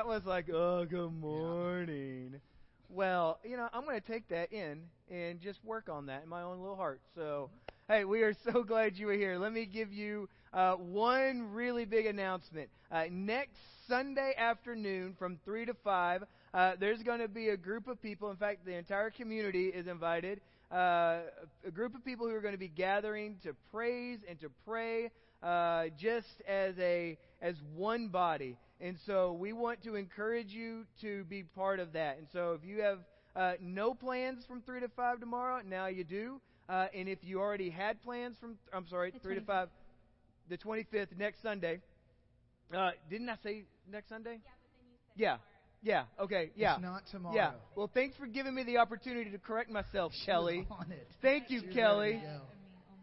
that was like, oh, good morning. Well, you know, I'm going to take that in and just work on that in my own little heart. So, hey, we are so glad you were here. Let me give you uh, one really big announcement. Uh, next Sunday afternoon from 3 to 5, uh, there's going to be a group of people. In fact, the entire community is invited. Uh, a group of people who are going to be gathering to praise and to pray uh, just as a as one body. And so we want to encourage you to be part of that. And so if you have uh, no plans from 3 to 5 tomorrow, now you do. Uh, and if you already had plans from, I'm sorry, The 3 to 5, the 25th, next Sunday. Uh, didn't I say next Sunday? Yeah. Yeah. Okay. Yeah. It's not tomorrow. Yeah. Well, thanks for giving me the opportunity to correct myself, She was Kelly. on it. Thank you, She Kelly. ready to go.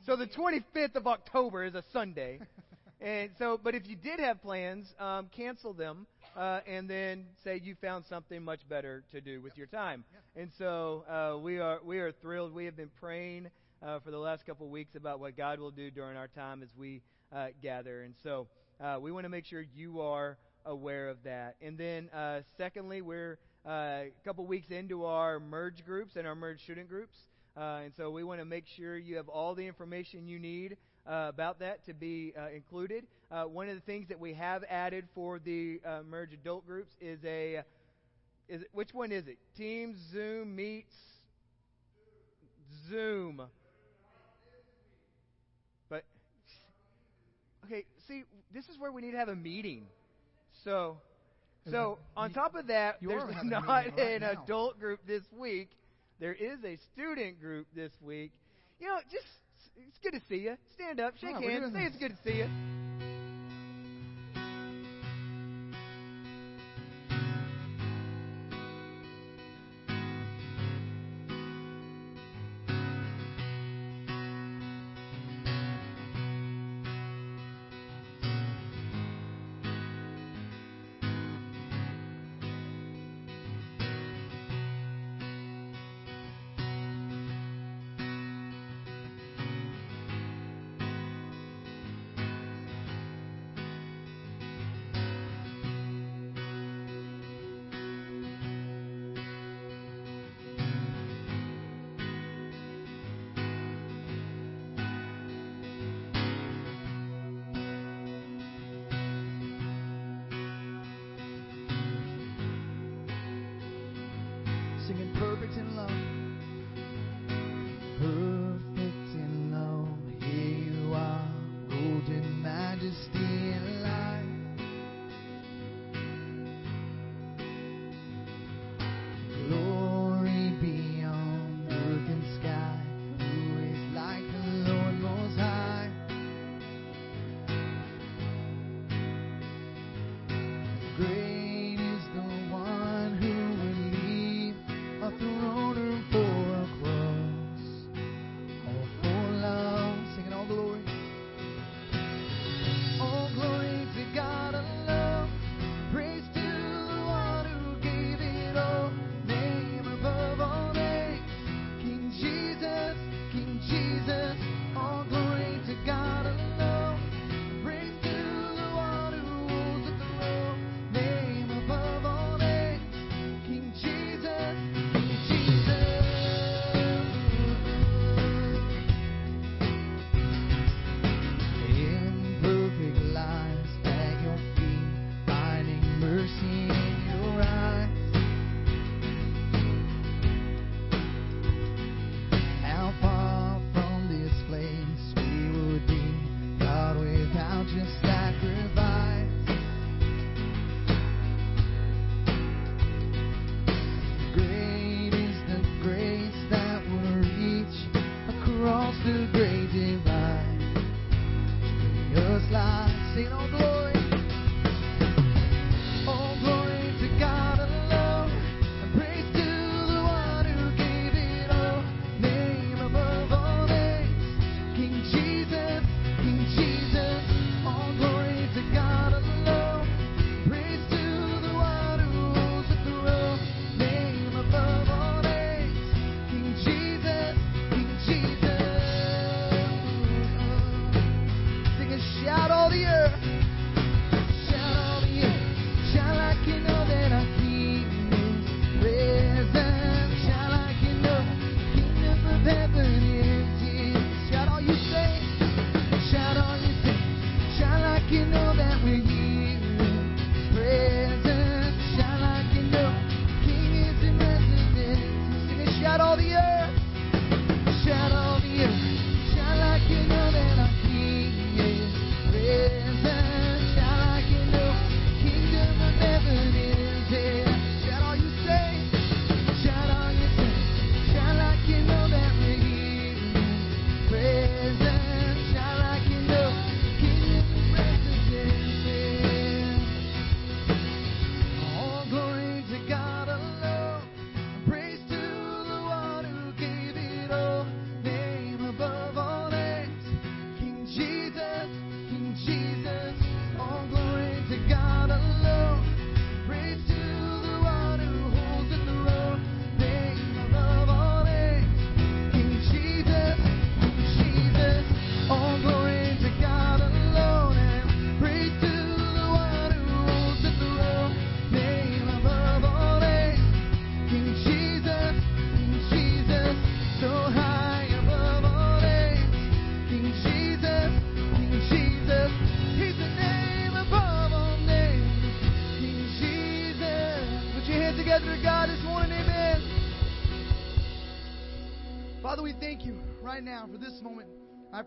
So the 25th of October is a Sunday. And so, but if you did have plans, um, cancel them, uh, and then say you found something much better to do with your time. And so uh, we are we are thrilled. We have been praying uh, for the last couple of weeks about what God will do during our time as we uh, gather. And so uh, we want to make sure you are aware of that. And then, uh, secondly, we're uh, a couple weeks into our merge groups and our merge student groups. Uh, and so we want to make sure you have all the information you need uh, about that to be uh, included. Uh, one of the things that we have added for the uh, merge adult groups is a is it, which one is it? Teams, Zoom, Meets, Zoom. But okay, see, this is where we need to have a meeting. So, so on top of that, You're there's not right an now. adult group this week. There is a student group this week. You know, just it's good to see you. Stand up, shake oh, Yeah, hands, say it's good to see you. blessing and prayer.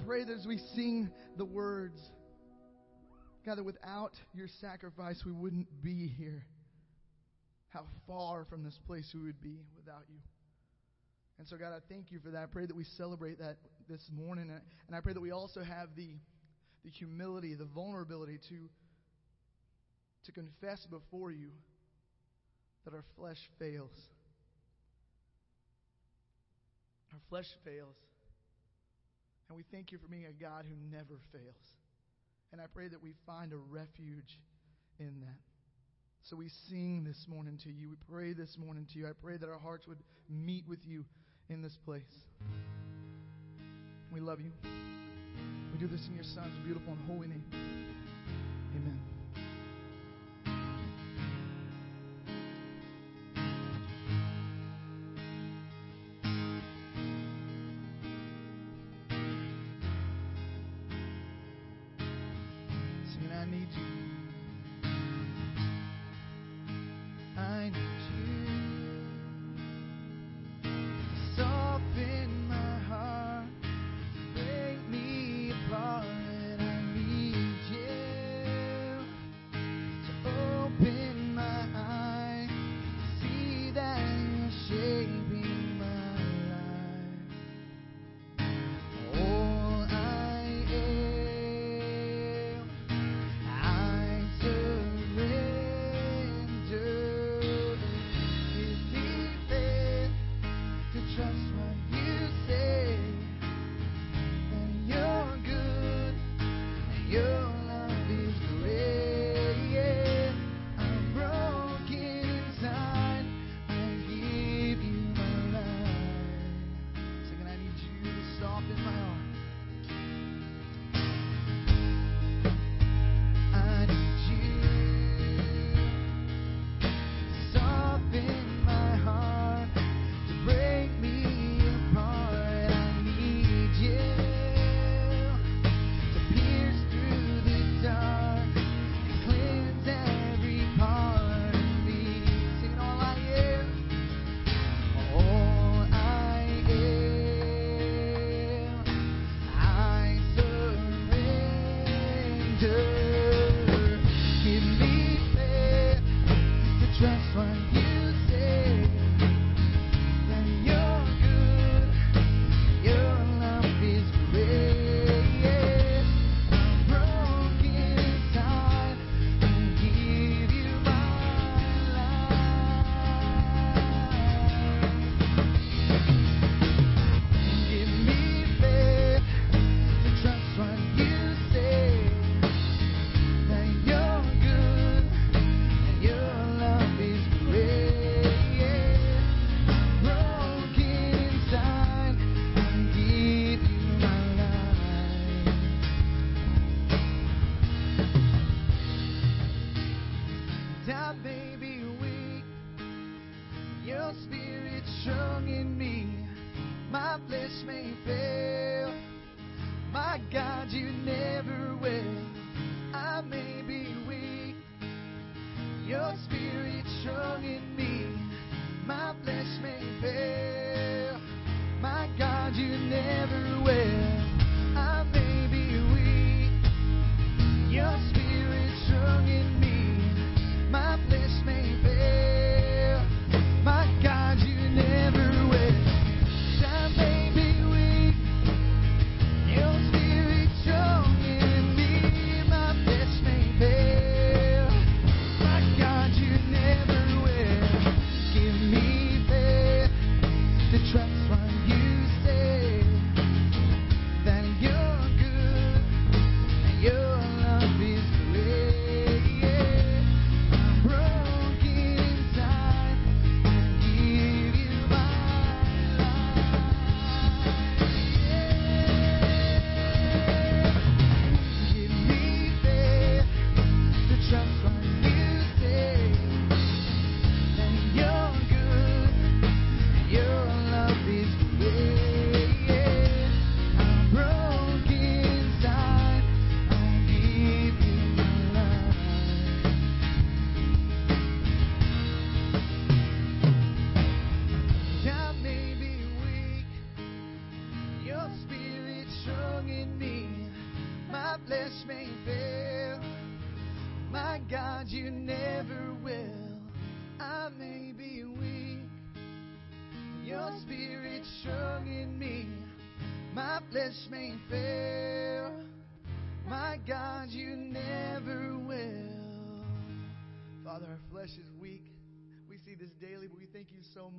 Pray that as we sing the words, God, that without your sacrifice, we wouldn't be here. How far from this place we would be without you. And so, God, I thank you for that. I pray that we celebrate that this morning. And I pray that we also have the, the humility, the vulnerability to, to confess before you that our flesh fails. Our flesh fails. And we thank you for being a God who never fails. And I pray that we find a refuge in that. So we sing this morning to you. We pray this morning to you. I pray that our hearts would meet with you in this place. We love you. We do this in your Son's beautiful and holy name. Show.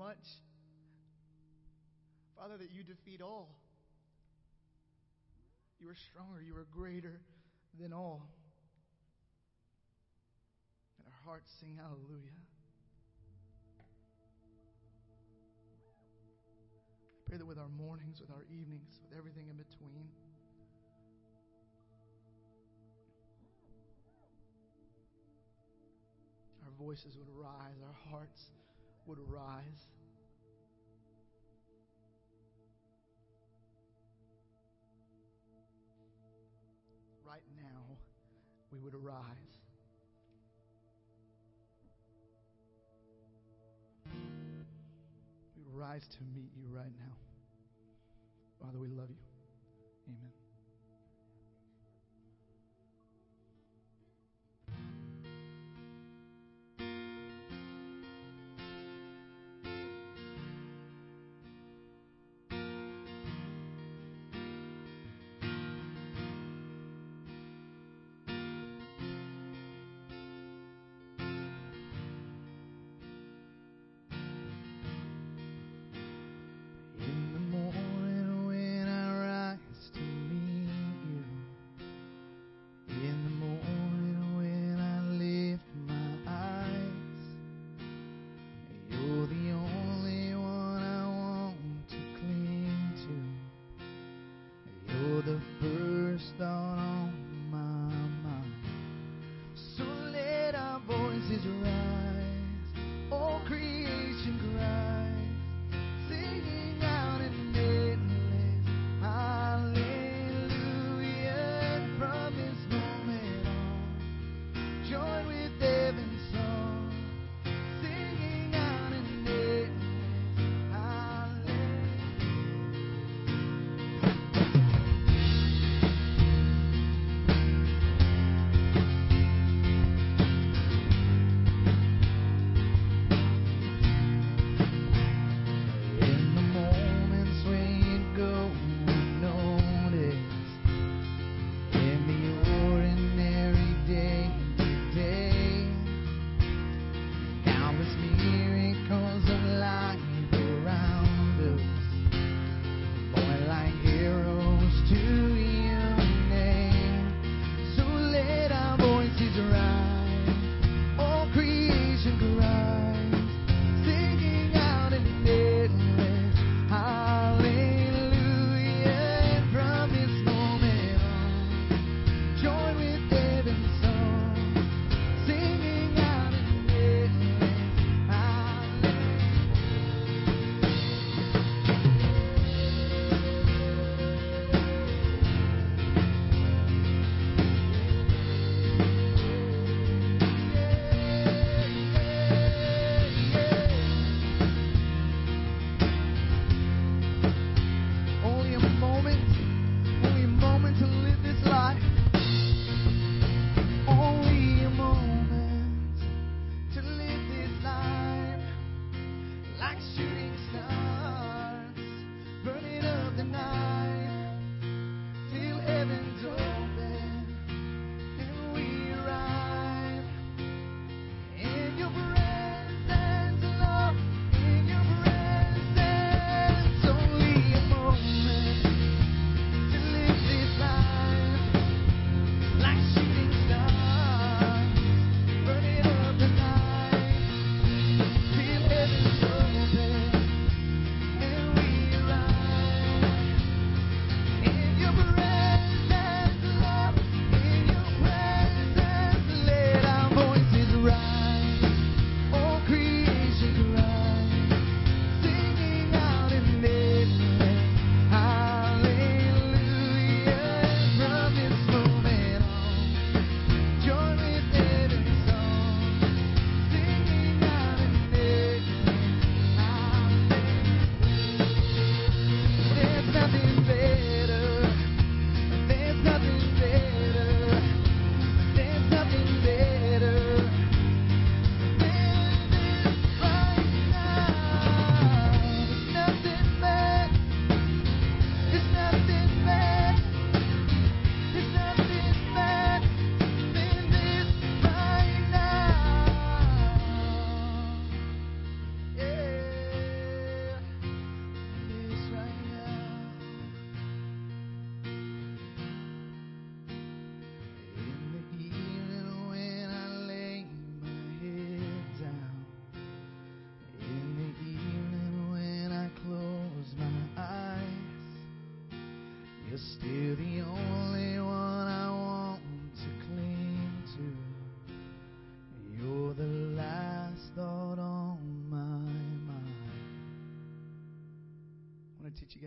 Much. Father, that you defeat all. You are stronger, you are greater than all. And our hearts sing hallelujah. I pray that with our mornings, with our evenings, with everything in between, our voices would rise, our hearts would arise. Right now, we would arise. We would rise to meet you right now. Father, we love you.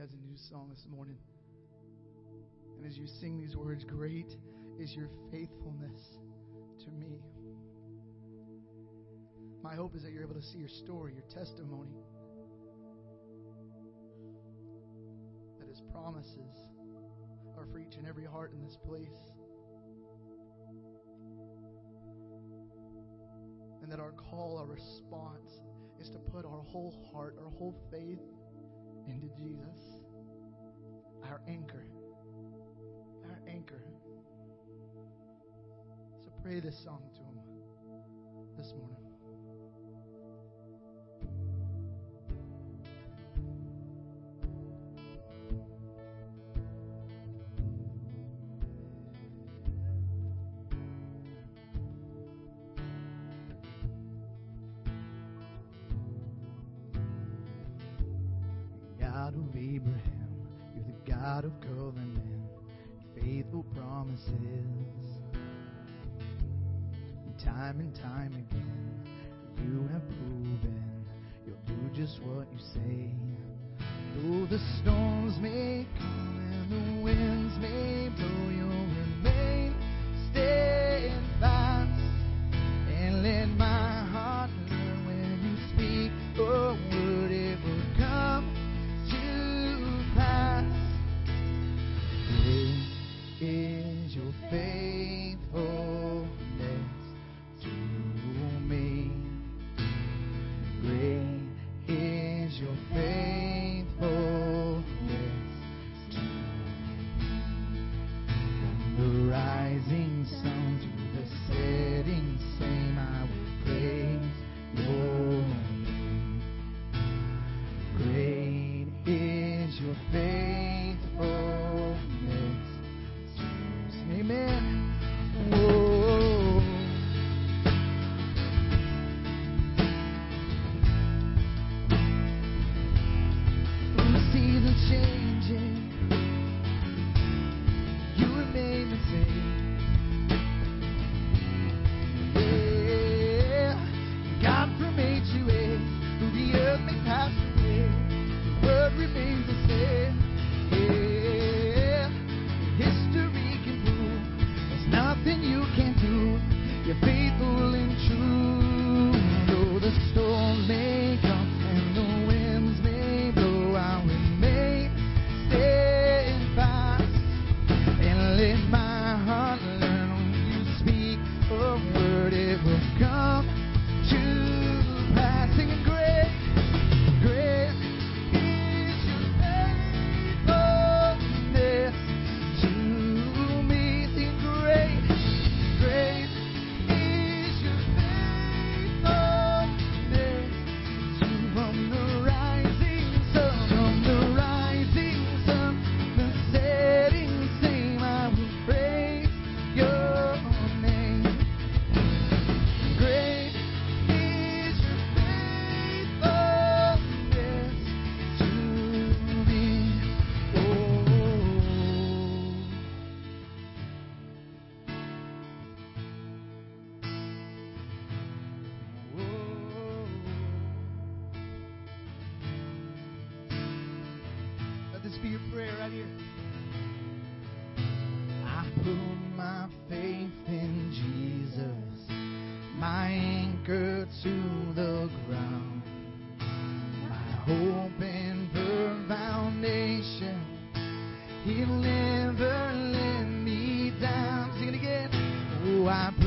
Has a new song this morning. And as you sing these words, great is your faithfulness to me. My hope is that you're able to see your story, your testimony, that His promises are for each and every heart in this place. And that our call, our response, is to put our whole heart, our whole faith into Jesus our anchor. Our anchor. So pray this song to Him this morning. promises. Time and time again, you have proven you'll do just what you say. through the storm I'm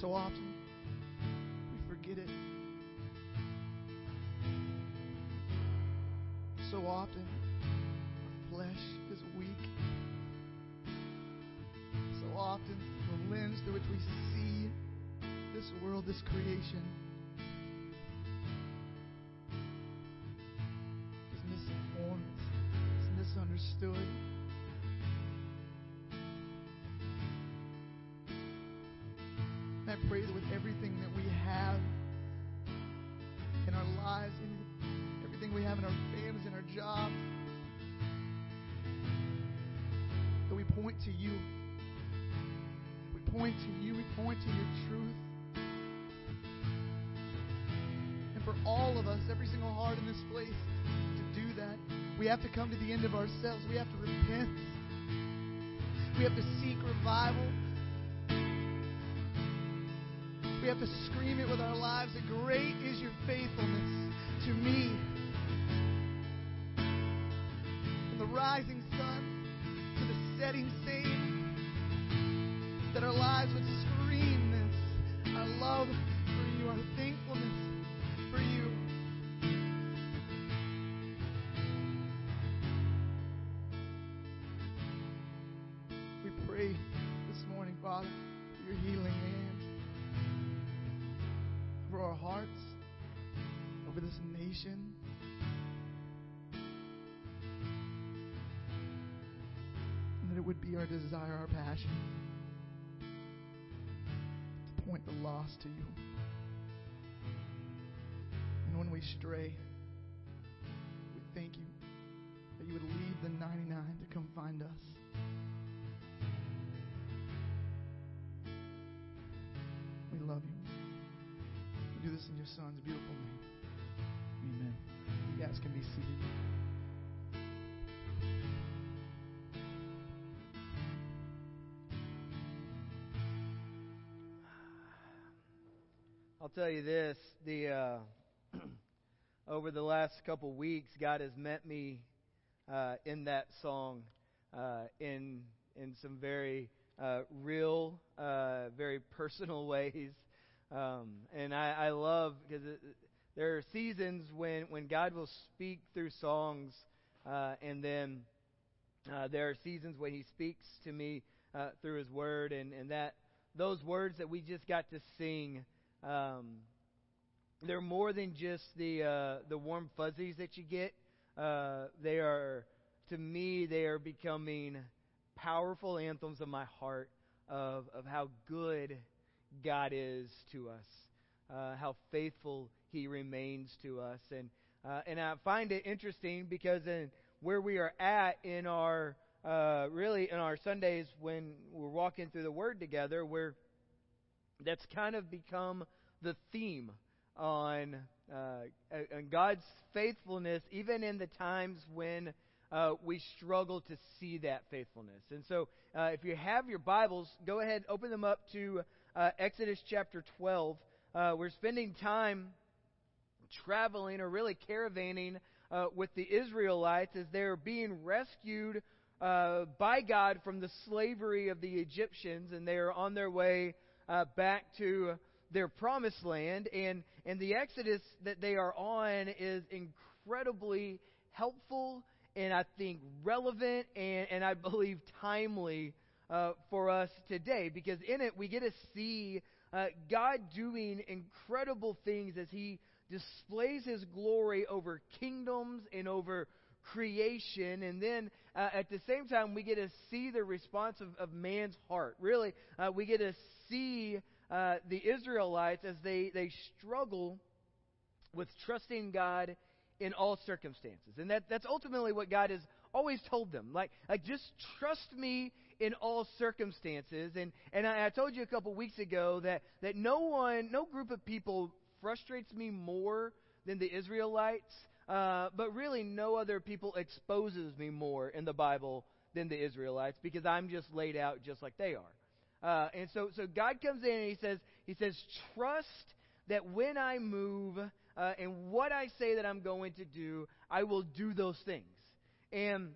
So often, we forget it. So often, our flesh is weak. So often, the lens through which we see this world, this creation, is misinformed, it's misunderstood. Pray that with everything that we have in our lives, in everything we have in our families, in our jobs, that we point to you. We point to you. We point to your truth. And for all of us, every single heart in this place, to do that, we have to come to the end of ourselves. We have to repent. We have to seek revival. We have to scream it with our lives that great is your faithfulness to me. From the rising sun to the setting same, that our lives would scream this our love for you, our thankfulness for you. We pray this morning, Father, for your healing hearts, over this nation. And that it would be our desire, our passion to point the lost to you. And when we stray, we thank you that you would leave the 99 to come find us. Your Son's beautiful name. Amen. You guys can be seated. I'll tell you this: the uh, over the last couple weeks, God has met me uh, in that song uh, in in some very uh, real, uh, very personal ways, um, and I, I love because there are seasons when when God will speak through songs, uh, and then uh, there are seasons when He speaks to me uh, through His Word, and and that those words that we just got to sing. Um, they're more than just the uh, the warm fuzzies that you get. Uh, they are, to me, they are becoming powerful anthems of my heart of of how good God is to us, uh, how faithful He remains to us, and uh, and I find it interesting because in where we are at in our uh, really in our Sundays when we're walking through the Word together, where that's kind of become the theme on, uh, on God's faithfulness, even in the times when uh, we struggle to see that faithfulness. And so, uh, if you have your Bibles, go ahead, open them up to uh, Exodus chapter 12. Uh, we're spending time traveling or really caravanning uh, with the Israelites as they're being rescued by God from the slavery of the Egyptians, and they are on their way uh, back to their promised land. And, and the exodus that they are on is incredibly helpful and I think relevant and, and I believe timely uh, for us today because in it we get to see uh, God doing incredible things as He displays His glory over kingdoms and over creation. And then uh, at the same time, we get to see the response of, of man's heart. Really, uh, we get to see uh, the Israelites as they, they struggle with trusting God in all circumstances. And that, that's ultimately what God has always told them. Like, like just trust me in all circumstances. And, and I, I told you a couple weeks ago that, that no one, no group of people frustrates me more than the Israelites. Uh, but really, no other people exposes me more in the Bible than the Israelites because I'm just laid out just like they are. Uh, and so, so God comes in and He says, He says, trust that when I move, uh, and what I say that I'm going to do, I will do those things. And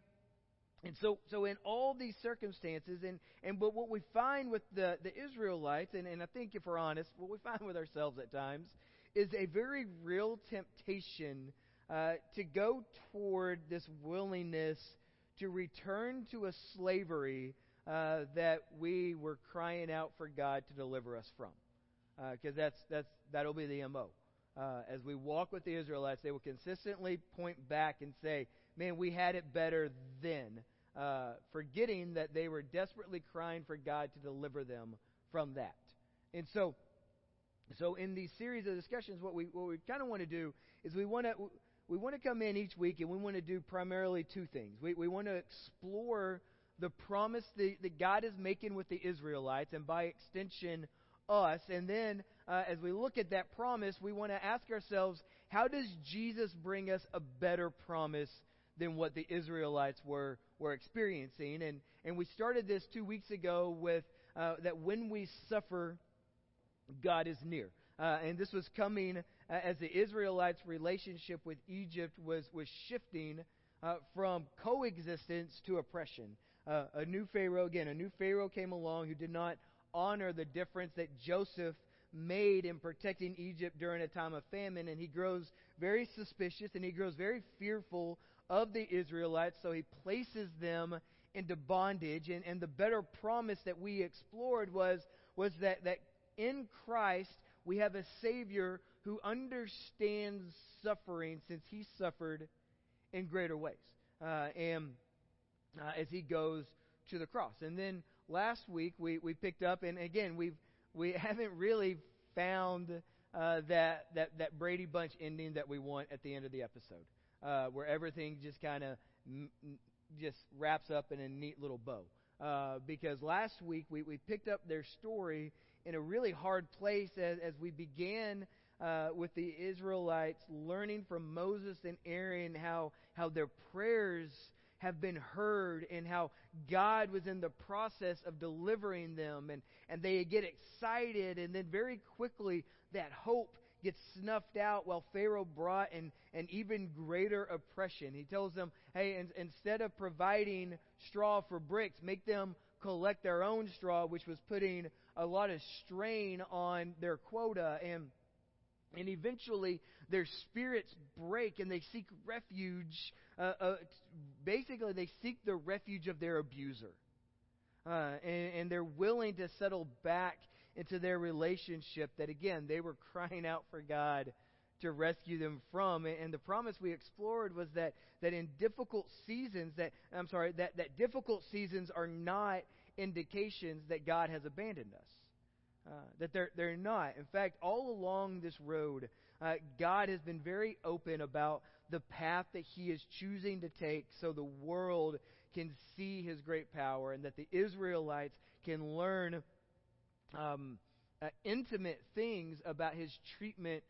and so, so in all these circumstances, and, and but what we find with the, the Israelites, and, and I think if we're honest, what we find with ourselves at times, is a very real temptation uh, to go toward this willingness to return to a slavery uh, that we were crying out for God to deliver us from. Because uh, that's, that's, that'll be the MO. Uh, as we walk with the Israelites, they will consistently point back and say, Man, we had it better then, uh, forgetting that they were desperately crying for God to deliver them from that. And so, so in these series of discussions, what we what we kind of want to do is we want to we want to come in each week and we want to do primarily two things. We we want to explore the promise that, that God is making with the Israelites, and by extension, us. And then, uh, as we look at that promise, we want to ask ourselves, how does Jesus bring us a better promise than what the Israelites were were experiencing? And and we started this two weeks ago with uh, that when we suffer, God is near. Uh, and this was coming uh, as the Israelites' relationship with Egypt was was shifting uh, from coexistence to oppression uh, a new Pharaoh, again, a new Pharaoh came along who did not honor the difference that Joseph made in protecting Egypt during a time of famine, and he grows very suspicious and he grows very fearful of the Israelites, so he places them into bondage. And, and the better promise that we explored was, was that, that in Christ we have a Savior who understands suffering since he suffered in greater ways. Uh, and uh, as he goes to the cross. And then last week we, we picked up, and again, we've, we haven't really found uh, that, that, that Brady Bunch ending that we want at the end of the episode, uh, where everything just kind of m- just wraps up in a neat little bow. Uh, because last week we, we picked up their story in a really hard place as, as we began uh, with the Israelites learning from Moses and Aaron how, how their prayers have been heard and how God was in the process of delivering them. And, and they get excited, and then very quickly that hope gets snuffed out while Pharaoh brought an, an even greater oppression. He tells them, hey, in, instead of providing straw for bricks, make them collect their own straw, which was putting a lot of strain on their quota. And and eventually, their spirits break and they seek refuge. Uh, uh, basically, they seek the refuge of their abuser. Uh, and, and they're willing to settle back into their relationship that, again, they were crying out for God to rescue them from. And the promise we explored was that, that in difficult seasons, that I'm sorry, that, that difficult seasons are not indications that God has abandoned us. Uh, that they're, they're not. In fact, all along this road, uh, God has been very open about the path that He is choosing to take so the world can see His great power and that the Israelites can learn um, uh, intimate things about His treatment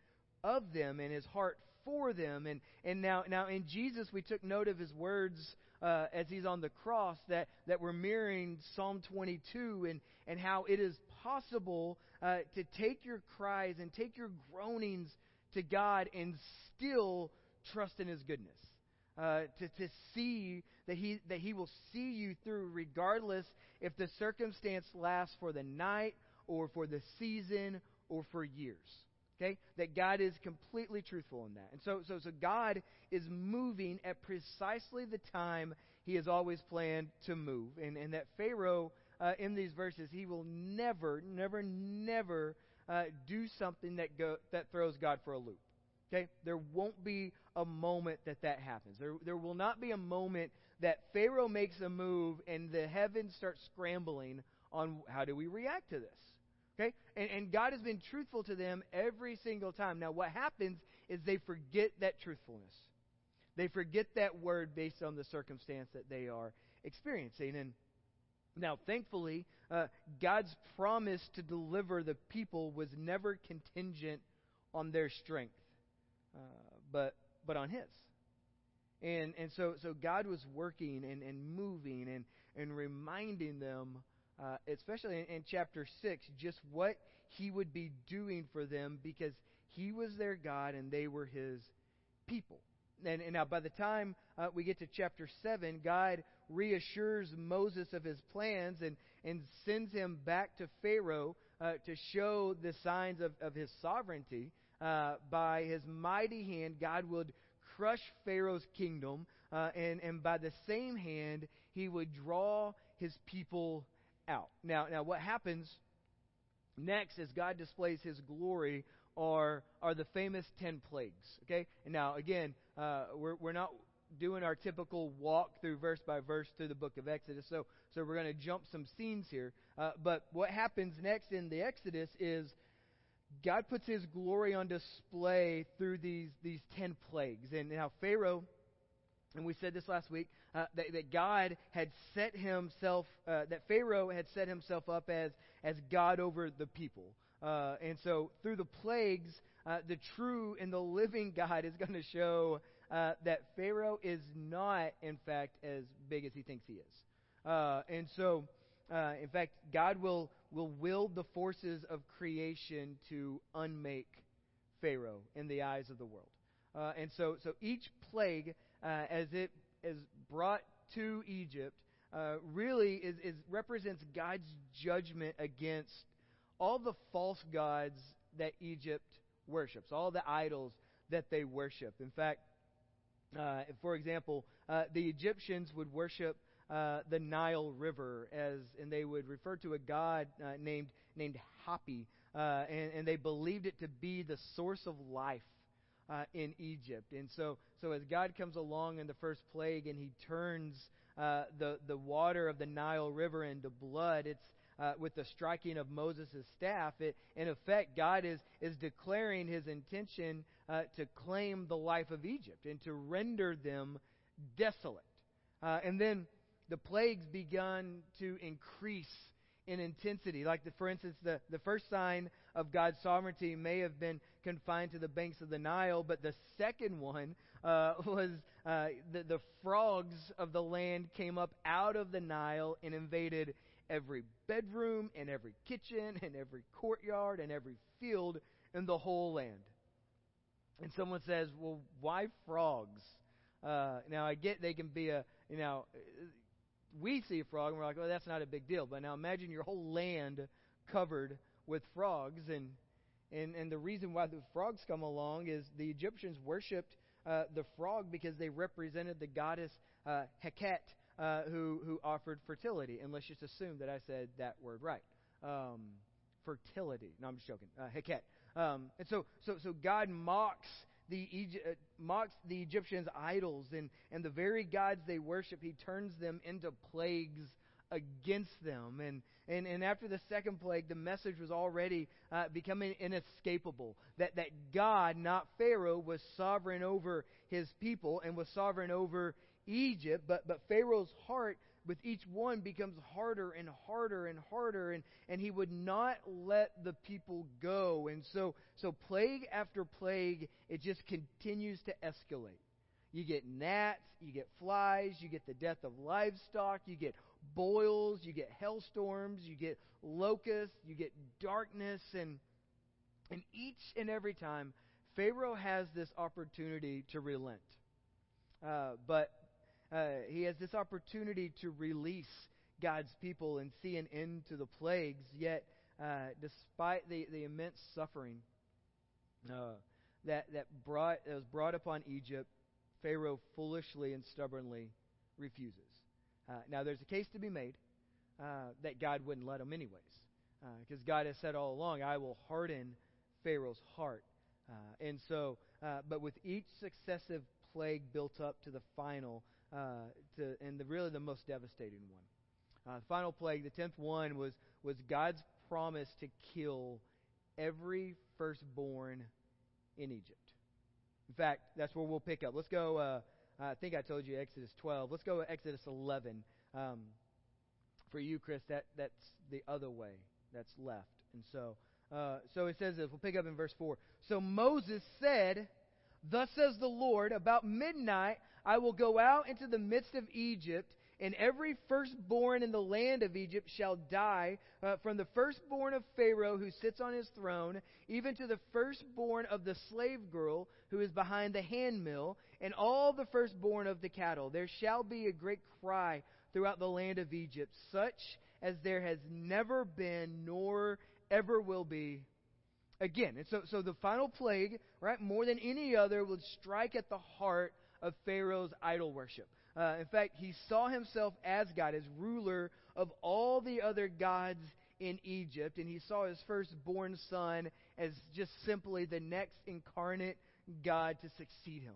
of them and His heart for them. And, and now, now in Jesus, we took note of His words uh, as He's on the cross that, that we're mirroring Psalm 22 and, and how it is possible uh, to take your cries and take your groanings to God and still trust in His goodness. Uh, to, to see that he, that he will see you through regardless if the circumstance lasts for the night or for the season or for years. Okay? That God is completely truthful in that. And so, so, so God is moving at precisely the time he has always planned to move. And, and that Pharaoh uh, in these verses, he will never, never, never uh, do something that go, that throws God for a loop. Okay, there won't be a moment that that happens. There, there will not be a moment that Pharaoh makes a move and the heavens start scrambling on how do we react to this. Okay, and, and God has been truthful to them every single time. Now, what happens is they forget that truthfulness. They forget that word based on the circumstance that they are experiencing. And now, thankfully, uh, God's promise to deliver the people was never contingent on their strength, uh, but but on His. And and so so God was working and, and moving and and reminding them, uh, especially in, in chapter six, just what He would be doing for them because He was their God, and they were his people. And, and now, by the time uh, we get to chapter 7, God reassures Moses of his plans and, and sends him back to Pharaoh uh, to show the signs of, of his sovereignty. Uh, by his mighty hand, God would crush Pharaoh's kingdom, uh, and, and by the same hand, he would draw his people out. Now, now what happens next as God displays his glory are, are the famous ten plagues. Okay? And now, again, uh, we're, we're not doing our typical walk through verse by verse through the book of Exodus, so, so we're going to jump some scenes here. Uh, but what happens next in the Exodus is God puts his glory on display through these, these ten plagues. And now, Pharaoh and we said this last week uh, that, that, God had set himself, uh, that Pharaoh had set himself up as, as God over the people. Uh, and so through the plagues, uh, the true and the living God is going to show uh, that Pharaoh is not, in fact, as big as he thinks he is. Uh, and so, in fact, God will, will wield the forces of creation to unmake Pharaoh in the eyes of the world. and so, so each plague as it is brought to Egypt uh, really is, is represents God's judgment against all the false gods that Egypt worships, all the idols that they worship. In fact, uh, for example, uh, the Egyptians would worship uh, the Nile River as, and they would refer to a god uh, named named Hapi, uh, and, and they believed it to be the source of life uh, in Egypt. And so, so as God comes along in the first plague and he turns uh, the, the water of the Nile River into blood, it's uh, with the striking of Moses' staff. It, in effect, God is, is declaring his intention uh, to claim the life of Egypt and to render them desolate. Uh, and then the plagues begun to increase in intensity. Like, the, for instance, the, the first sign of God's sovereignty may have been confined to the banks of the Nile, but the second one uh, was uh, the, the frogs of the land came up out of the Nile and invaded every bedroom and every kitchen and every courtyard and every field in the whole land. And someone says, well, why frogs? Uh, now, I get they can be a, you know, we see a frog and we're like, oh, that's not a big deal. But now imagine your whole land covered with frogs. And, and, and the reason why the frogs come along is the Egyptians worshipped uh, the frog because they represented the goddess uh, Heket, uh, who, who offered fertility. And let's just assume that I said that word right. Um, fertility. No, I'm just joking. Uh, Heket. Um, and so, so, so God mocks the Egypt, uh, mocks the Egyptians' idols and, and the very gods they worship, he turns them into plagues against them. And, and, and after the second plague, the message was already uh, becoming inescapable that, that God, not Pharaoh, was sovereign over his people and was sovereign over Egypt, but, but Pharaoh's heart with each one becomes harder and harder and harder and, and he would not let the people go. And so so plague after plague it just continues to escalate. You get gnats you get flies you get the death of livestock you get boils you get hailstorms you get locusts you get darkness and and each and every time pharaoh has this opportunity to relent. Uh, but uh, he has this opportunity to release God's people and see an end to the plagues. Yet, uh, despite the, the immense suffering uh, that, that, brought, that was brought upon Egypt, Pharaoh foolishly and stubbornly refuses. Uh, now, there's a case to be made uh, that God wouldn't let him, anyways. Because God has said all along, I will harden Pharaoh's heart. and so, but with each successive plague built up to the final, uh, to, and the, really the most devastating one. Uh, the final plague, the tenth one, was, was God's promise to kill every firstborn in Egypt. In fact, that's where we'll pick up. Let's go. Uh, I think I told you Exodus 12. Let's go Exodus 11. Um, for you, Chris, that, that's the other way that's left. And so, uh, so it says this. We'll pick up in verse 4. So Moses said, Thus says the Lord, about midnight I will go out into the midst of Egypt, And every firstborn in the land of Egypt shall die, uh, from the firstborn of Pharaoh who sits on his throne, even to the firstborn of the slave girl who is behind the handmill, and all the firstborn of the cattle. There shall be a great cry throughout the land of Egypt, such as there has never been, nor ever will be again. And so, so the final plague, right, more than any other, would strike at the heart of Pharaoh's idol worship. Uh, in fact, he saw himself as God, as ruler of all the other gods in Egypt, and he saw his firstborn son as just simply the next incarnate God to succeed him.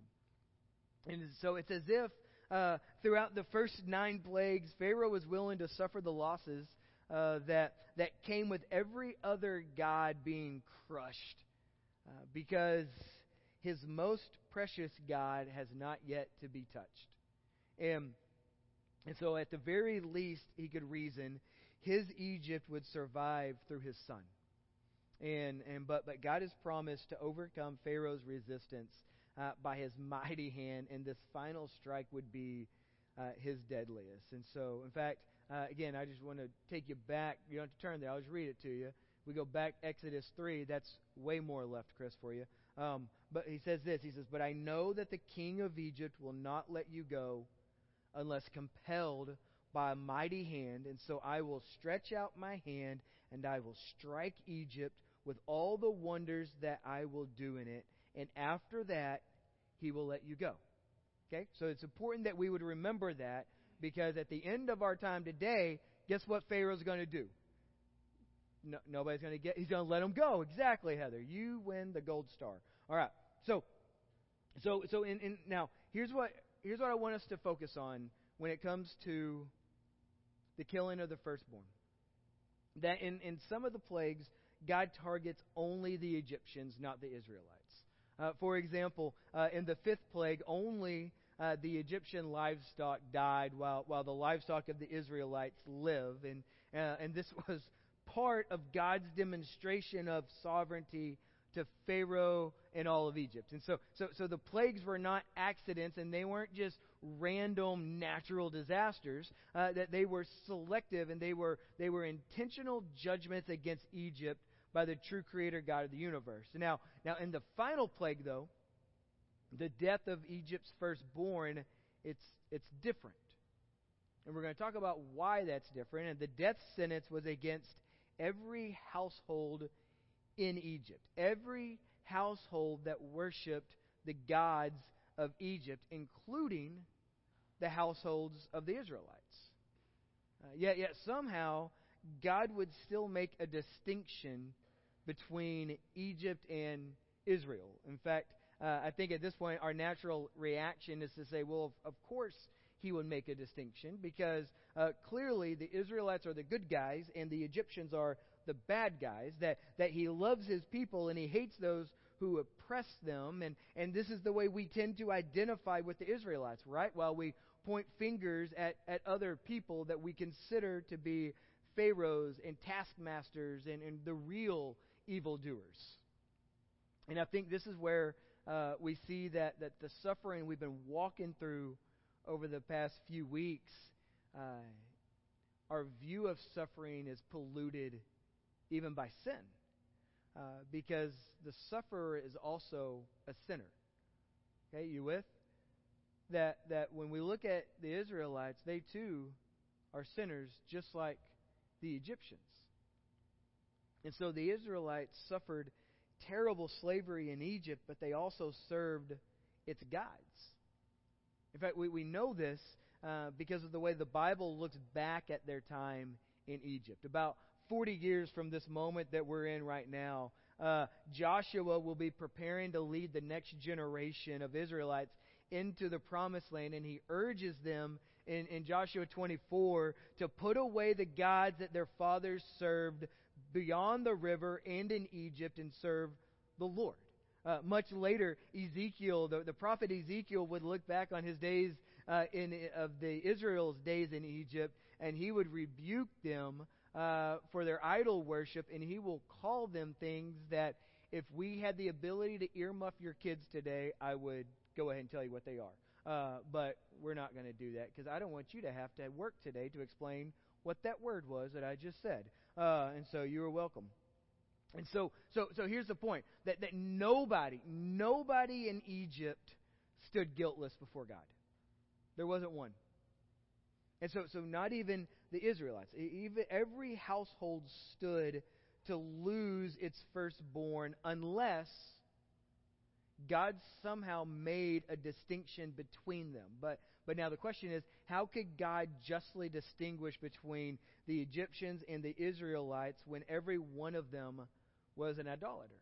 And so it's as if uh, throughout the first nine plagues, Pharaoh was willing to suffer the losses uh, that that came with every other god being crushed, uh, because his most precious God has not yet to be touched. And, and so, at the very least, he could reason his Egypt would survive through his son. And, and but, but God has promised to overcome Pharaoh's resistance uh, by his mighty hand, and this final strike would be uh, his deadliest. And so, in fact, uh, again, I just want to take you back. You don't have to turn there, I'll just read it to you. We go back Exodus 3. That's way more left, Chris, for you. Um, but he says this He says, But I know that the king of Egypt will not let you go unless compelled by a mighty hand. And so I will stretch out my hand and I will strike Egypt with all the wonders that I will do in it. And after that, he will let you go. Okay? So it's important that we would remember that because at the end of our time today, guess what Pharaoh's going to do? No, nobody's going to get, he's going to let him go. Exactly, Heather. You win the gold star. All right. So, so, so in, in, now, here's what, here's what I want us to focus on when it comes to the killing of the firstborn. That in, in some of the plagues, God targets only the Egyptians, not the Israelites. Uh, for example, uh, in the fifth plague, only uh, the Egyptian livestock died while, while the livestock of the Israelites live. And, uh, and this was part of God's demonstration of sovereignty to Pharaoh and all of Egypt. And so, so, so the plagues were not accidents and they weren't just random natural disasters, uh, that they were selective and they were, they were intentional judgments against Egypt by the true creator God of the universe. Now, now in the final plague, though, the death of Egypt's firstborn, it's, it's different. And we're going to talk about why that's different. And the death sentence was against every household in Egypt. Every household that worshiped the gods of Egypt, including the households of the Israelites. Uh, yet, yet somehow, God would still make a distinction between Egypt and Israel. In fact, uh, I think at this point, our natural reaction is to say, well, of, of course he would make a distinction because uh, clearly the Israelites are the good guys and the Egyptians are the bad guys, that, that he loves his people and he hates those who oppress them. And, and this is the way we tend to identify with the Israelites, right? While we point fingers at, at other people that we consider to be pharaohs and taskmasters and, and the real evildoers. And I think this is where uh, we see that, that the suffering we've been walking through over the past few weeks, uh, our view of suffering is polluted even by sin. Uh, because the sufferer is also a sinner. Okay, you with? That, that when we look at the Israelites, they too are sinners just like the Egyptians. And so the Israelites suffered terrible slavery in Egypt, but they also served its gods. In fact, we, we know this uh, because of the way the Bible looks back at their time in Egypt. About 40 years from this moment that we're in right now, uh, Joshua will be preparing to lead the next generation of Israelites into the promised land, and he urges them in, in Joshua 24 to put away the gods that their fathers served beyond the river and in Egypt and serve the Lord. Uh, much later, Ezekiel, the, the prophet Ezekiel, would look back on his days uh, in of the Israel's days in Egypt, and he would rebuke them uh, for their idol worship, and he will call them things that, if we had the ability to earmuff your kids today, I would go ahead and tell you what they are. Uh, but we're not going to do that because I don't want you to have to work today to explain what that word was that I just said. Uh, and so you are welcome. And so, so, so here's the point that, that nobody, nobody in Egypt stood guiltless before God. There wasn't one. And so, so not even the Israelites. Even every household stood to lose its firstborn unless God somehow made a distinction between them. But but now the question is, how could God justly distinguish between the Egyptians and the Israelites when every one of them was an idolater?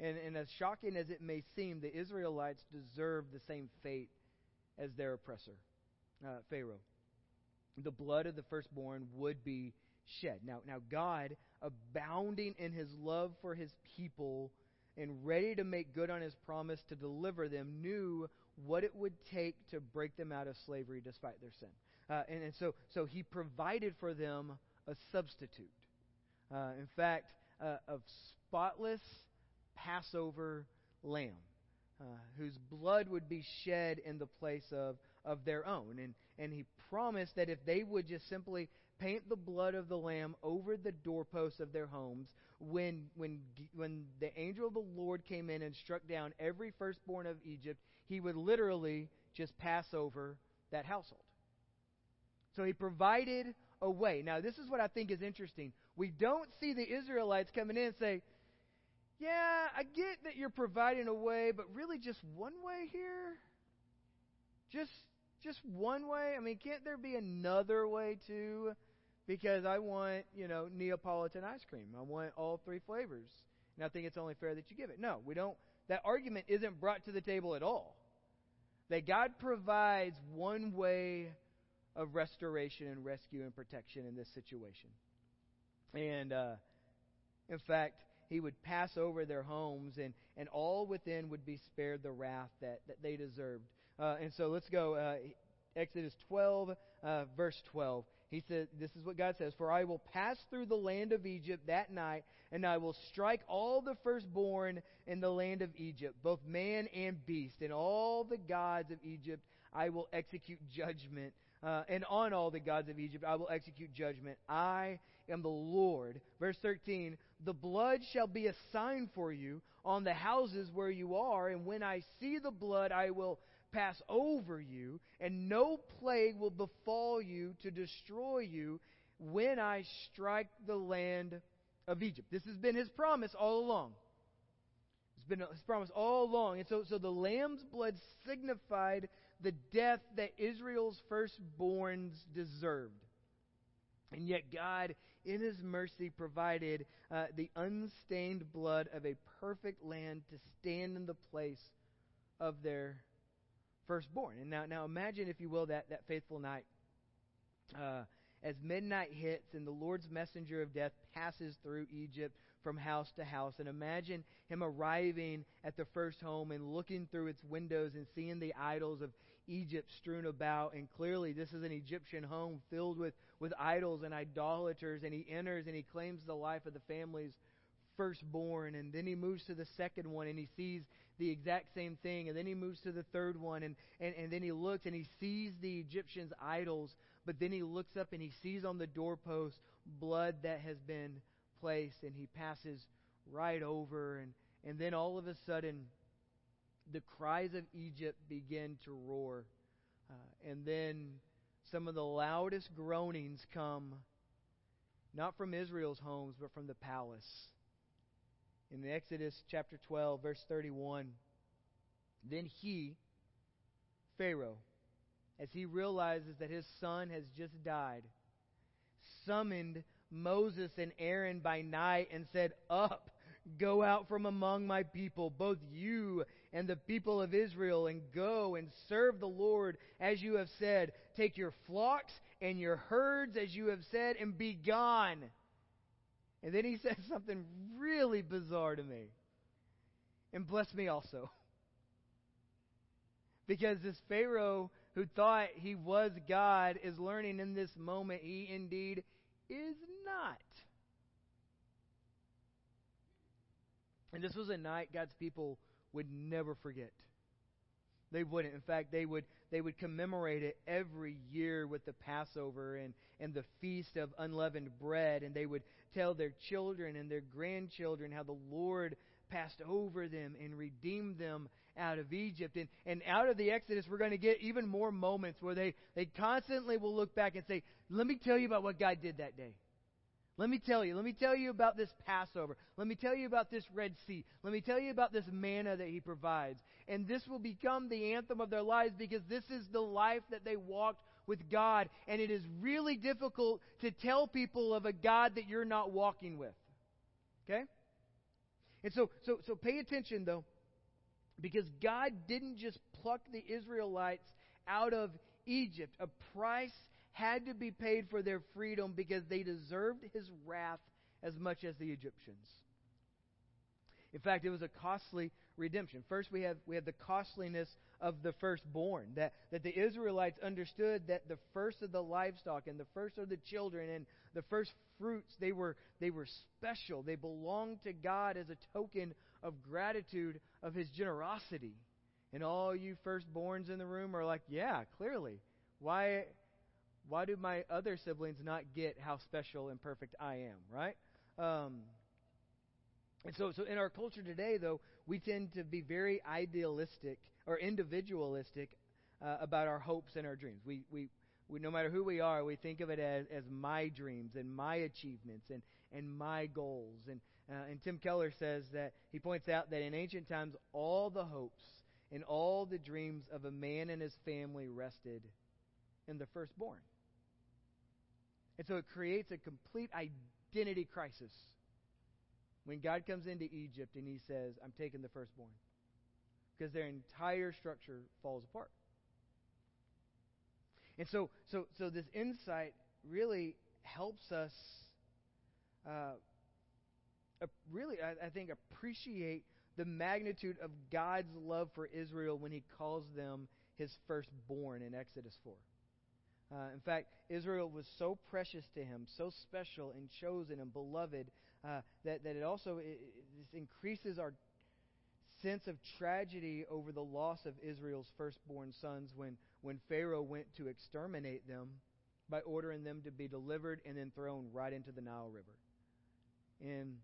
And, and as shocking as it may seem, the Israelites deserved the same fate as their oppressor, uh, Pharaoh. The blood of the firstborn would be shed. Now, now God, abounding in his love for his people and ready to make good on his promise to deliver them, knew what it would take to break them out of slavery despite their sin. Uh, and, and so, so he provided for them a substitute. Uh, in fact, uh, of spotless Passover lamb, uh, whose blood would be shed in the place of, of their own. And, and he promised that if they would just simply paint the blood of the lamb over the doorposts of their homes, when, when, when the angel of the Lord came in and struck down every firstborn of Egypt, he would literally just pass over that household. So he provided a way. Now, this is what I think is interesting. We don't see the Israelites coming in and say, Yeah, I get that you're providing a way, but really just one way here? Just just one way? I mean, can't there be another way too? Because I want, you know, Neapolitan ice cream. I want all three flavors. And I think it's only fair that you give it. No, we don't that argument isn't brought to the table at all. That God provides one way of restoration and rescue and protection in this situation. And uh, in fact, he would pass over their homes, and, and all within would be spared the wrath that, that they deserved. Uh, and so let's go. Uh, Exodus 12, uh, verse 12. He said, This is what God says For I will pass through the land of Egypt that night, and I will strike all the firstborn in the land of Egypt, both man and beast, and all the gods of Egypt I will execute judgment. Uh, and on all the gods of Egypt I will execute judgment. I am the Lord. Verse 13 The blood shall be a sign for you on the houses where you are, and when I see the blood, I will pass over you, and no plague will befall you to destroy you when I strike the land of Egypt. This has been his promise all along. It's been his promise all along. And so, so the lamb's blood signified the death that Israel's firstborns deserved. And yet, God, in His mercy, provided uh, the unstained blood of a perfect lamb to stand in the place of their firstborn. And now, now imagine, if you will, that, that faithful night. Uh, as midnight hits and the Lord's messenger of death passes through Egypt from house to house. And imagine him arriving at the first home and looking through its windows and seeing the idols of Egypt strewn about. And clearly, this is an Egyptian home filled with, with idols and idolaters. And he enters and he claims the life of the family's firstborn. And then he moves to the second one and he sees the exact same thing. And then he moves to the third one. And, and, and then he looks and he sees the Egyptians' idols. But then he looks up and he sees on the doorpost blood that has been placed. And he passes right over. And, and then all of a sudden, the cries of Egypt begin to roar. Uh, and then some of the loudest groanings come not from Israel's homes, but from the palace in Exodus chapter 12, verse 31. Then he, Pharaoh, as he realizes that his son has just died, summoned Moses and Aaron by night and said, Up, go out from among my people, both you and the people of Israel, and go and serve the Lord as you have said. Take your flocks and your herds as you have said, and be gone. And then he says something really bizarre to me. And bless me also. Because this Pharaoh who thought he was God is learning in this moment he indeed is not. And this was a night God's people would never forget. They wouldn't. In fact, they would they would commemorate it every year with the Passover and, and the feast of unleavened bread, and they would tell their children and their grandchildren how the Lord passed over them and redeemed them out of Egypt. And, and out of the Exodus, we're going to get even more moments where they, they constantly will look back and say, Let me tell you about what God did that day. Let me tell you. Let me tell you about this Passover. Let me tell you about this Red Sea. Let me tell you about this manna that He provides. And this will become the anthem of their lives because this is the life that they walked with God. And it is really difficult to tell people of a God that you're not walking with. Okay? And so, so, so pay attention though, because God didn't just pluck the Israelites out of Egypt. A price had to be paid for their freedom because they deserved his wrath as much as the Egyptians. In fact, it was a costly redemption. First, we have, we have the costliness of the firstborn, that, that the Israelites understood that the first of the livestock and the first of the children and the first fruits, they were, they were special. They belonged to God as a token of gratitude of his generosity. And all you firstborns in the room are like, yeah, clearly. Why, why do my other siblings not get how special and perfect I am, right? Um, and so, so in our culture today, though, we tend to be very idealistic or individualistic uh, about our hopes and our dreams. We, we, we, no matter who we are, we think of it as, as my dreams and my achievements and, and my goals. And, uh, and Tim Keller says that he points out that in ancient times, all the hopes and all the dreams of a man and his family rested in the firstborn. And so it creates a complete identity crisis when God comes into Egypt and he says, I'm taking the firstborn. Because their entire structure falls apart. And so, so, so this insight really helps us uh, really, I, I think, appreciate the magnitude of God's love for Israel when he calls them his firstborn in Exodus 4. Uh, in fact, Israel was so precious to him, so special and chosen and beloved, uh, that, that it also it, it increases our sense of tragedy over the loss of Israel's firstborn sons when, when Pharaoh went to exterminate them by ordering them to be delivered and then thrown right into the Nile River. And,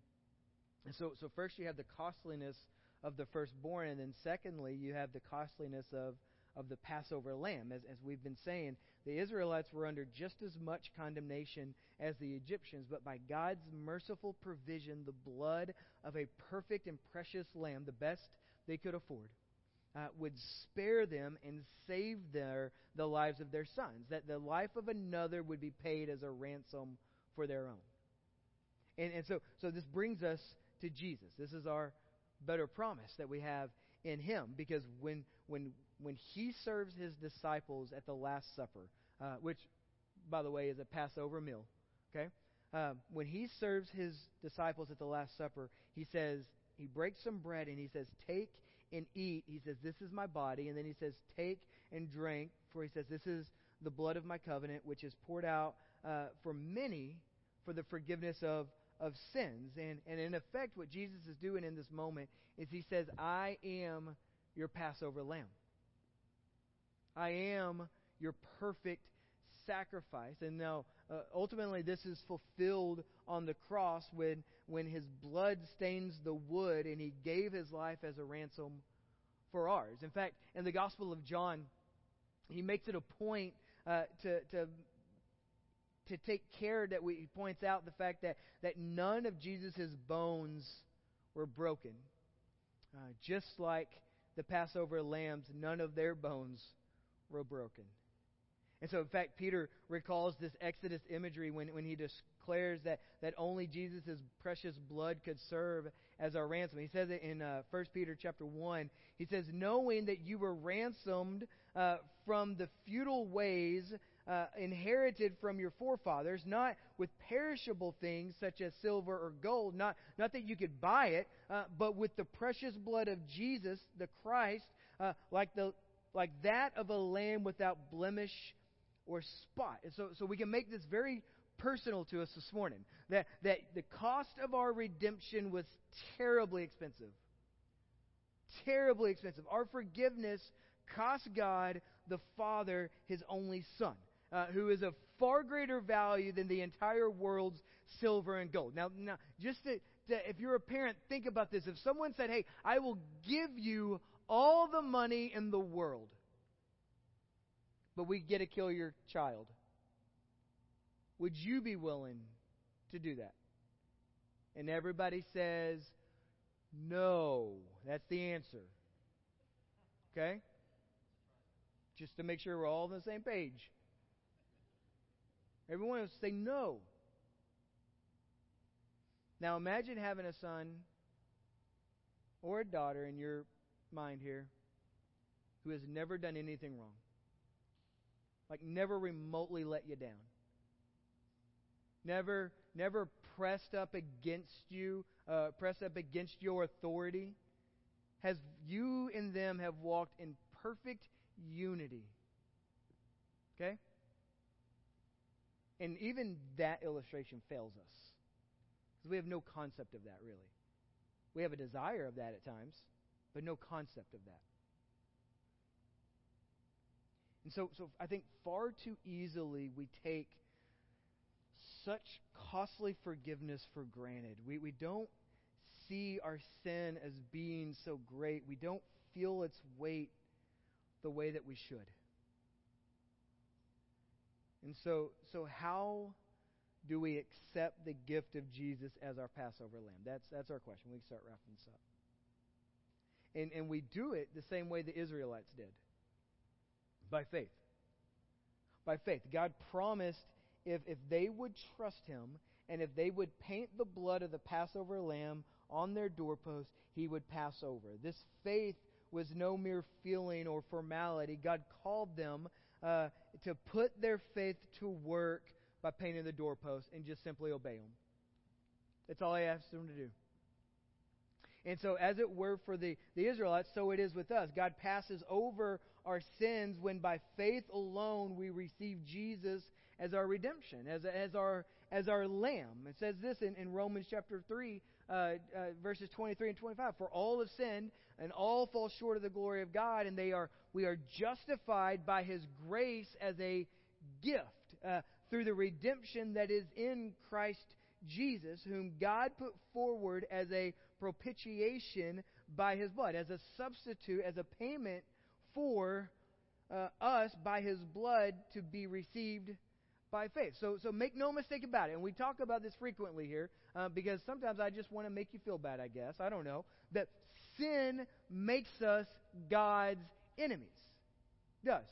and so, so first you have the costliness of the firstborn, and then secondly, you have the costliness of of the Passover lamb. As, as we've been saying, the Israelites were under just as much condemnation as the Egyptians, but by God's merciful provision, the blood of a perfect and precious lamb, the best they could afford, uh, would spare them and save their, the lives of their sons, that the life of another would be paid as a ransom for their own. And, and so, so this brings us to Jesus. This is our better promise that we have in Him, because when, when when he serves his disciples at the Last Supper, uh, which, by the way, is a Passover meal, okay? Uh, when he serves his disciples at the Last Supper, he says, he breaks some bread and he says, Take and eat. He says, This is my body. And then he says, Take and drink, for he says, This is the blood of my covenant, which is poured out uh, for many for the forgiveness of, of sins. And, and in effect, what Jesus is doing in this moment is he says, I am your Passover lamb. I am your perfect sacrifice. And now, uh, ultimately, this is fulfilled on the cross when, when his blood stains the wood and he gave his life as a ransom for ours. In fact, in the Gospel of John, he makes it a point uh, to, to, to take care that we, he points out the fact that, that none of Jesus' bones were broken. Uh, just like the Passover lambs, none of their bones were broken. And so, in fact, Peter recalls this Exodus imagery when, when he declares that, that only Jesus' precious blood could serve as our ransom. He says it in uh, 1 Peter chapter 1. He says, Knowing that you were ransomed uh, from the futile ways uh, inherited from your forefathers, not with perishable things such as silver or gold, not, not that you could buy it, uh, but with the precious blood of Jesus, the Christ, uh, like the like that of a lamb without blemish or spot. And so, so we can make this very personal to us this morning. That, that the cost of our redemption was terribly expensive. Terribly expensive. Our forgiveness cost God the Father his only Son, uh, who is of far greater value than the entire world's silver and gold. Now, now just to, to, if you're a parent, think about this. If someone said, Hey, I will give you all the money in the world, but we get to kill your child, would you be willing to do that? And everybody says, No. That's the answer. Okay? Just to make sure we're all on the same page. Everyone will say no. Now imagine having a son or a daughter in your mind here who has never done anything wrong. Like never remotely let you down. Never never pressed up against you, uh, pressed up against your authority. Has you and them have walked in perfect unity. Okay? And even that illustration fails us. Because we have no concept of that, really. We have a desire of that at times, but no concept of that. And so, so I think far too easily we take such costly forgiveness for granted. We, we don't see our sin as being so great. We don't feel its weight the way that we should. And so, so how do we accept the gift of Jesus as our Passover lamb? That's, that's our question. We can start wrapping this up. And, and we do it the same way the Israelites did by faith. By faith. God promised if, if they would trust Him and if they would paint the blood of the Passover lamb on their doorpost, He would pass over. This faith was no mere feeling or formality. God called them uh, to put their faith to work by painting the doorpost and just simply obey Him. That's all He asked them to do. And so, as it were for the, the Israelites, so it is with us. God passes over our sins when by faith alone we receive Jesus as our redemption, as, as, our, as our lamb. It says this in, in Romans chapter 3, uh, uh, verses 23 and 25. For all have sinned and all fall short of the glory of God, and they are, we are justified by his grace as a gift uh, through the redemption that is in Christ Jesus, whom God put forward as a propitiation by his blood, as a substitute, as a payment for uh, us by his blood to be received by faith. So, so make no mistake about it. And we talk about this frequently here uh, because sometimes I just want to make you feel bad, I guess. I don't know. That sin makes us God's enemies. It does.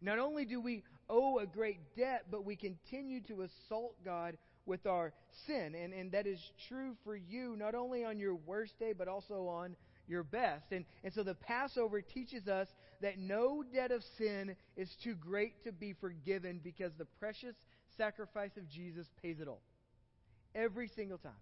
Not only do we owe a great debt, but we continue to assault God with our sin. And, and that is true for you not only on your worst day, but also on your best. And, and so the Passover teaches us that no debt of sin is too great to be forgiven because the precious sacrifice of Jesus pays it all. Every single time.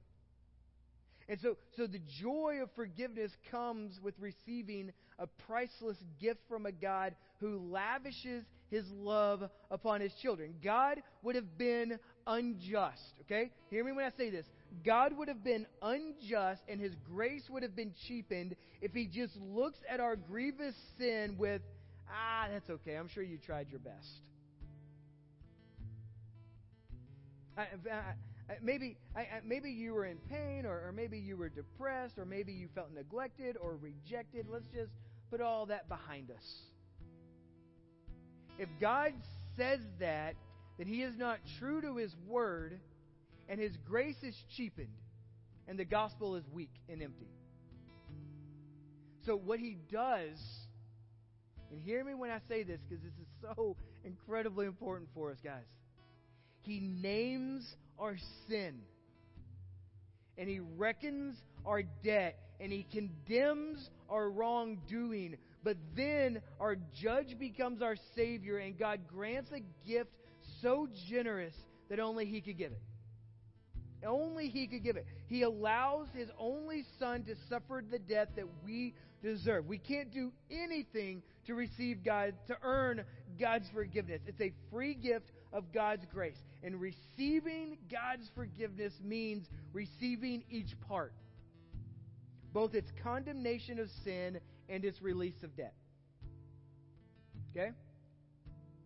And so, so the joy of forgiveness comes with receiving a priceless gift from a God who lavishes his love upon his children. God would have been unjust, okay? Hear me when I say this. God would have been unjust and his grace would have been cheapened if he just looks at our grievous sin with, ah, that's okay. I'm sure you tried your best. I, I, maybe, maybe you were in pain, or, or maybe you were depressed, or maybe you felt neglected or rejected. Let's just put all that behind us. If God says that, then He is not true to His word, and His grace is cheapened, and the gospel is weak and empty. So, what He does, and hear me when I say this because this is so incredibly important for us, guys. He names our sin. And He reckons our debt. And He condemns our wrongdoing. But then our judge becomes our Savior, and God grants a gift so generous that only He could give it. Only He could give it. He allows His only Son to suffer the death that we deserve. We can't do anything to receive God, to earn God's forgiveness. It's a free gift of God's grace. And receiving God's forgiveness means receiving each part both its condemnation of sin and its release of debt. Okay?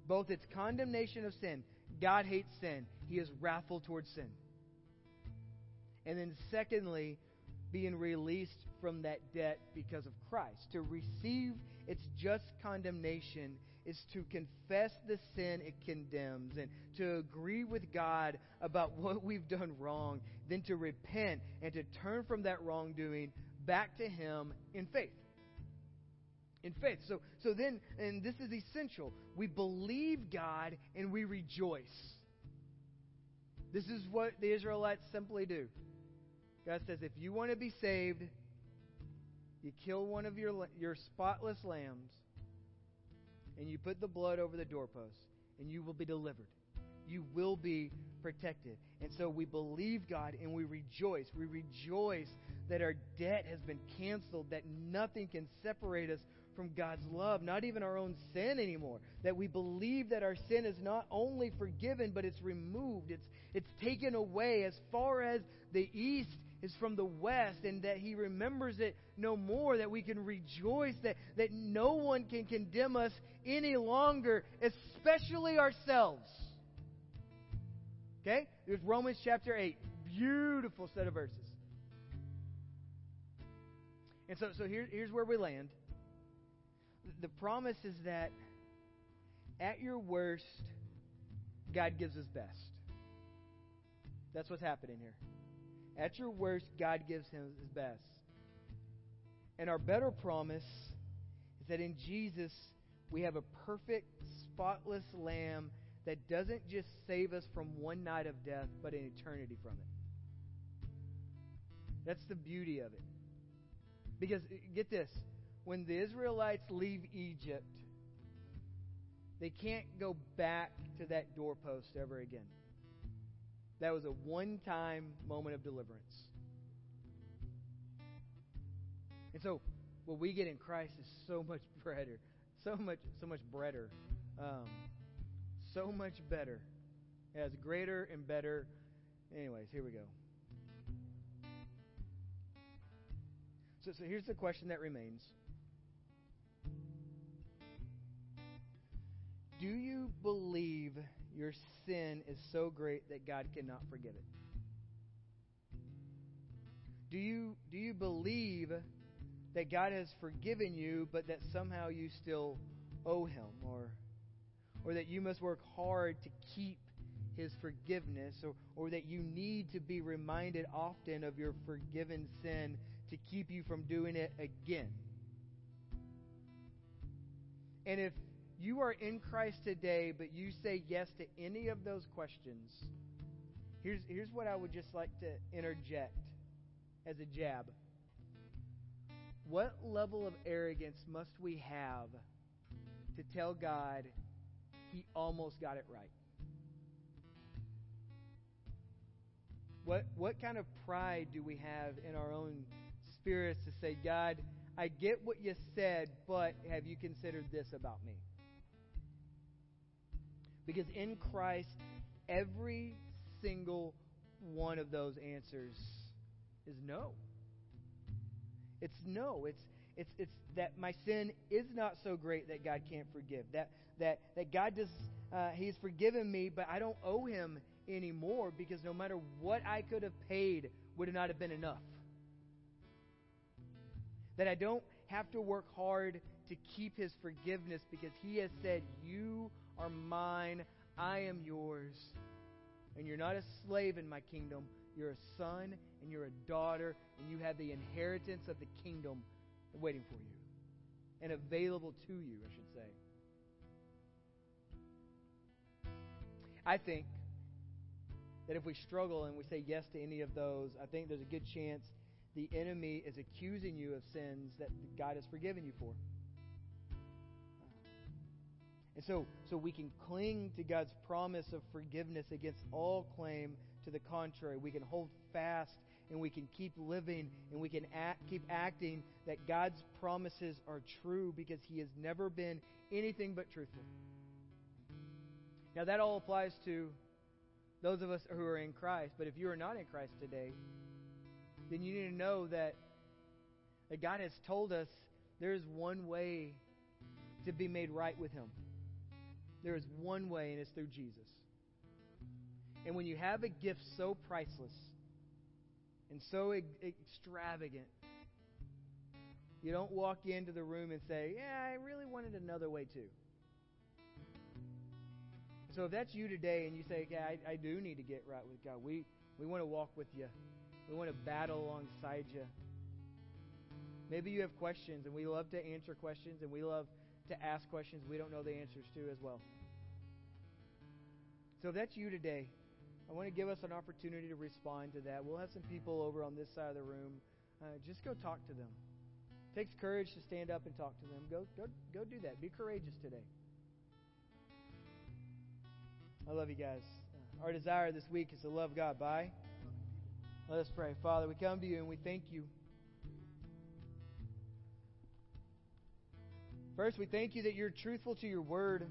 Both its condemnation of sin. God hates sin, He is wrathful towards sin. And then, secondly, being released from that debt because of Christ. To receive its just condemnation is to confess the sin it condemns and to agree with God about what we've done wrong, then to repent and to turn from that wrongdoing back to Him in faith. In faith. So, so then, and this is essential, we believe God and we rejoice. This is what the Israelites simply do. God says, if you want to be saved, you kill one of your, your spotless lambs and you put the blood over the doorpost, and you will be delivered. You will be protected. And so we believe God and we rejoice. We rejoice that our debt has been canceled, that nothing can separate us from God's love, not even our own sin anymore. That we believe that our sin is not only forgiven, but it's removed, it's, it's taken away as far as the east is from the west and that he remembers it no more, that we can rejoice that, that no one can condemn us any longer, especially ourselves. Okay? There's Romans chapter 8. Beautiful set of verses. And so, so here, here's where we land. The promise is that at your worst, God gives his best. That's what's happening here. At your worst, God gives him his best. And our better promise is that in Jesus, we have a perfect, spotless lamb that doesn't just save us from one night of death, but an eternity from it. That's the beauty of it. Because, uh, get this, when the Israelites leave Egypt, they can't go back to that doorpost ever again. That was a one time moment of deliverance. And so, what we get in Christ is so much better, so much, so much better, um, so much better. It has greater and better. Anyways, here we go. So, so here's the question that remains. Do you believe your sin is so great that God cannot forgive it? Do you, do you believe that God has forgiven you, but that somehow you still owe Him? Or, or that you must work hard to keep His forgiveness? Or, or that you need to be reminded often of your forgiven sin to keep you from doing it again? And if you are in Christ today, but you say yes to any of those questions, here's, here's what I would just like to interject as a jab. What level of arrogance must we have to tell God he almost got it right? What, what kind of pride do we have in our own spirits to say, God, I get what you said, but have you considered this about me? Because in Christ, every single one of those answers is no. It's no. It's it's it's that my sin is not so great that God can't forgive. That that that God does uh, He's forgiven me, but I don't owe Him anymore because no matter what I could have paid, would not have been enough. That I don't have to work hard to keep His forgiveness because He has said, "You are mine, I am yours. And you're not a slave in my kingdom, you're a son and you're a daughter, and you have the inheritance of the kingdom waiting for you and available to you, I should say. I think that if we struggle and we say yes to any of those, I think there's a good chance the enemy is accusing you of sins that God has forgiven you for. And so, so we can cling to God's promise of forgiveness against all claim to the contrary. We can hold fast and we can keep living and we can act, keep acting that God's promises are true because He has never been anything but truthful. Now, that all applies to those of us who are in Christ. But if you are not in Christ today, then you need to know that, that God has told us there is one way to be made right with Him. There is one way, and it's through Jesus. And when you have a gift so priceless and so extravagant, you don't walk into the room and say, Yeah, I really wanted another way too. So if that's you today and you say, Yeah, I, I do need to get right with God, we, we want to walk with you, we want to battle alongside you. Maybe you have questions, and we love to answer questions, and we love to ask questions we don't know the answers to as well. So if that's you today, I want to give us an opportunity to respond to that. We'll have some people over on this side of the room. Uh, just go talk to them. It takes courage to stand up and talk to them. Go, go, go do that. Be courageous today. I love you guys. Uh, our desire this week is to love God. Bye. Let us pray. Father, we come to you and we thank you. First, we thank you that you're truthful to your word.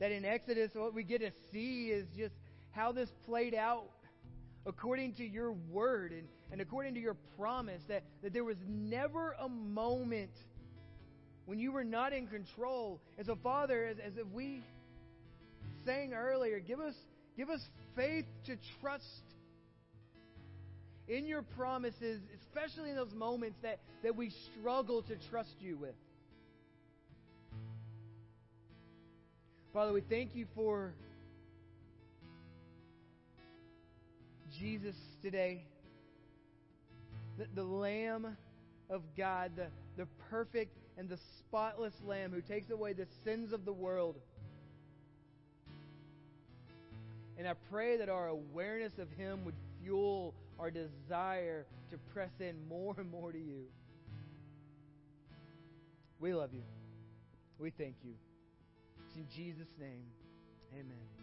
That in Exodus, what we get to see is just how this played out according to your word and, and according to your promise. That, that there was never a moment when you were not in control. And so, Father, as, as if we sang earlier, give us, give us faith to trust in your promises, especially in those moments that, that we struggle to trust you with. Father, we thank you for Jesus today, the, the Lamb of God, the, the perfect and the spotless Lamb who takes away the sins of the world. And I pray that our awareness of Him would fuel our desire to press in more and more to you. We love you. We thank you. It's in Jesus' name. Amen.